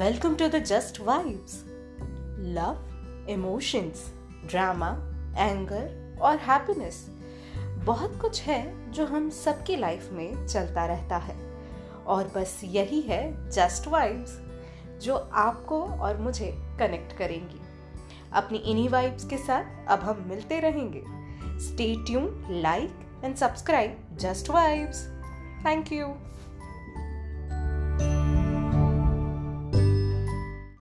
Welcome to the Just Vibes. Love, emotions, drama anger और happiness बहुत कुछ है जो हम सबकी लाइफ में चलता रहता है। और बस यही है जस्ट वाइब्स जो आपको और मुझे कनेक्ट करेंगी। अपनी इन्हीं वाइब्स के साथ अब हम मिलते रहेंगे। Stay tune like and subscribe just vibes thank you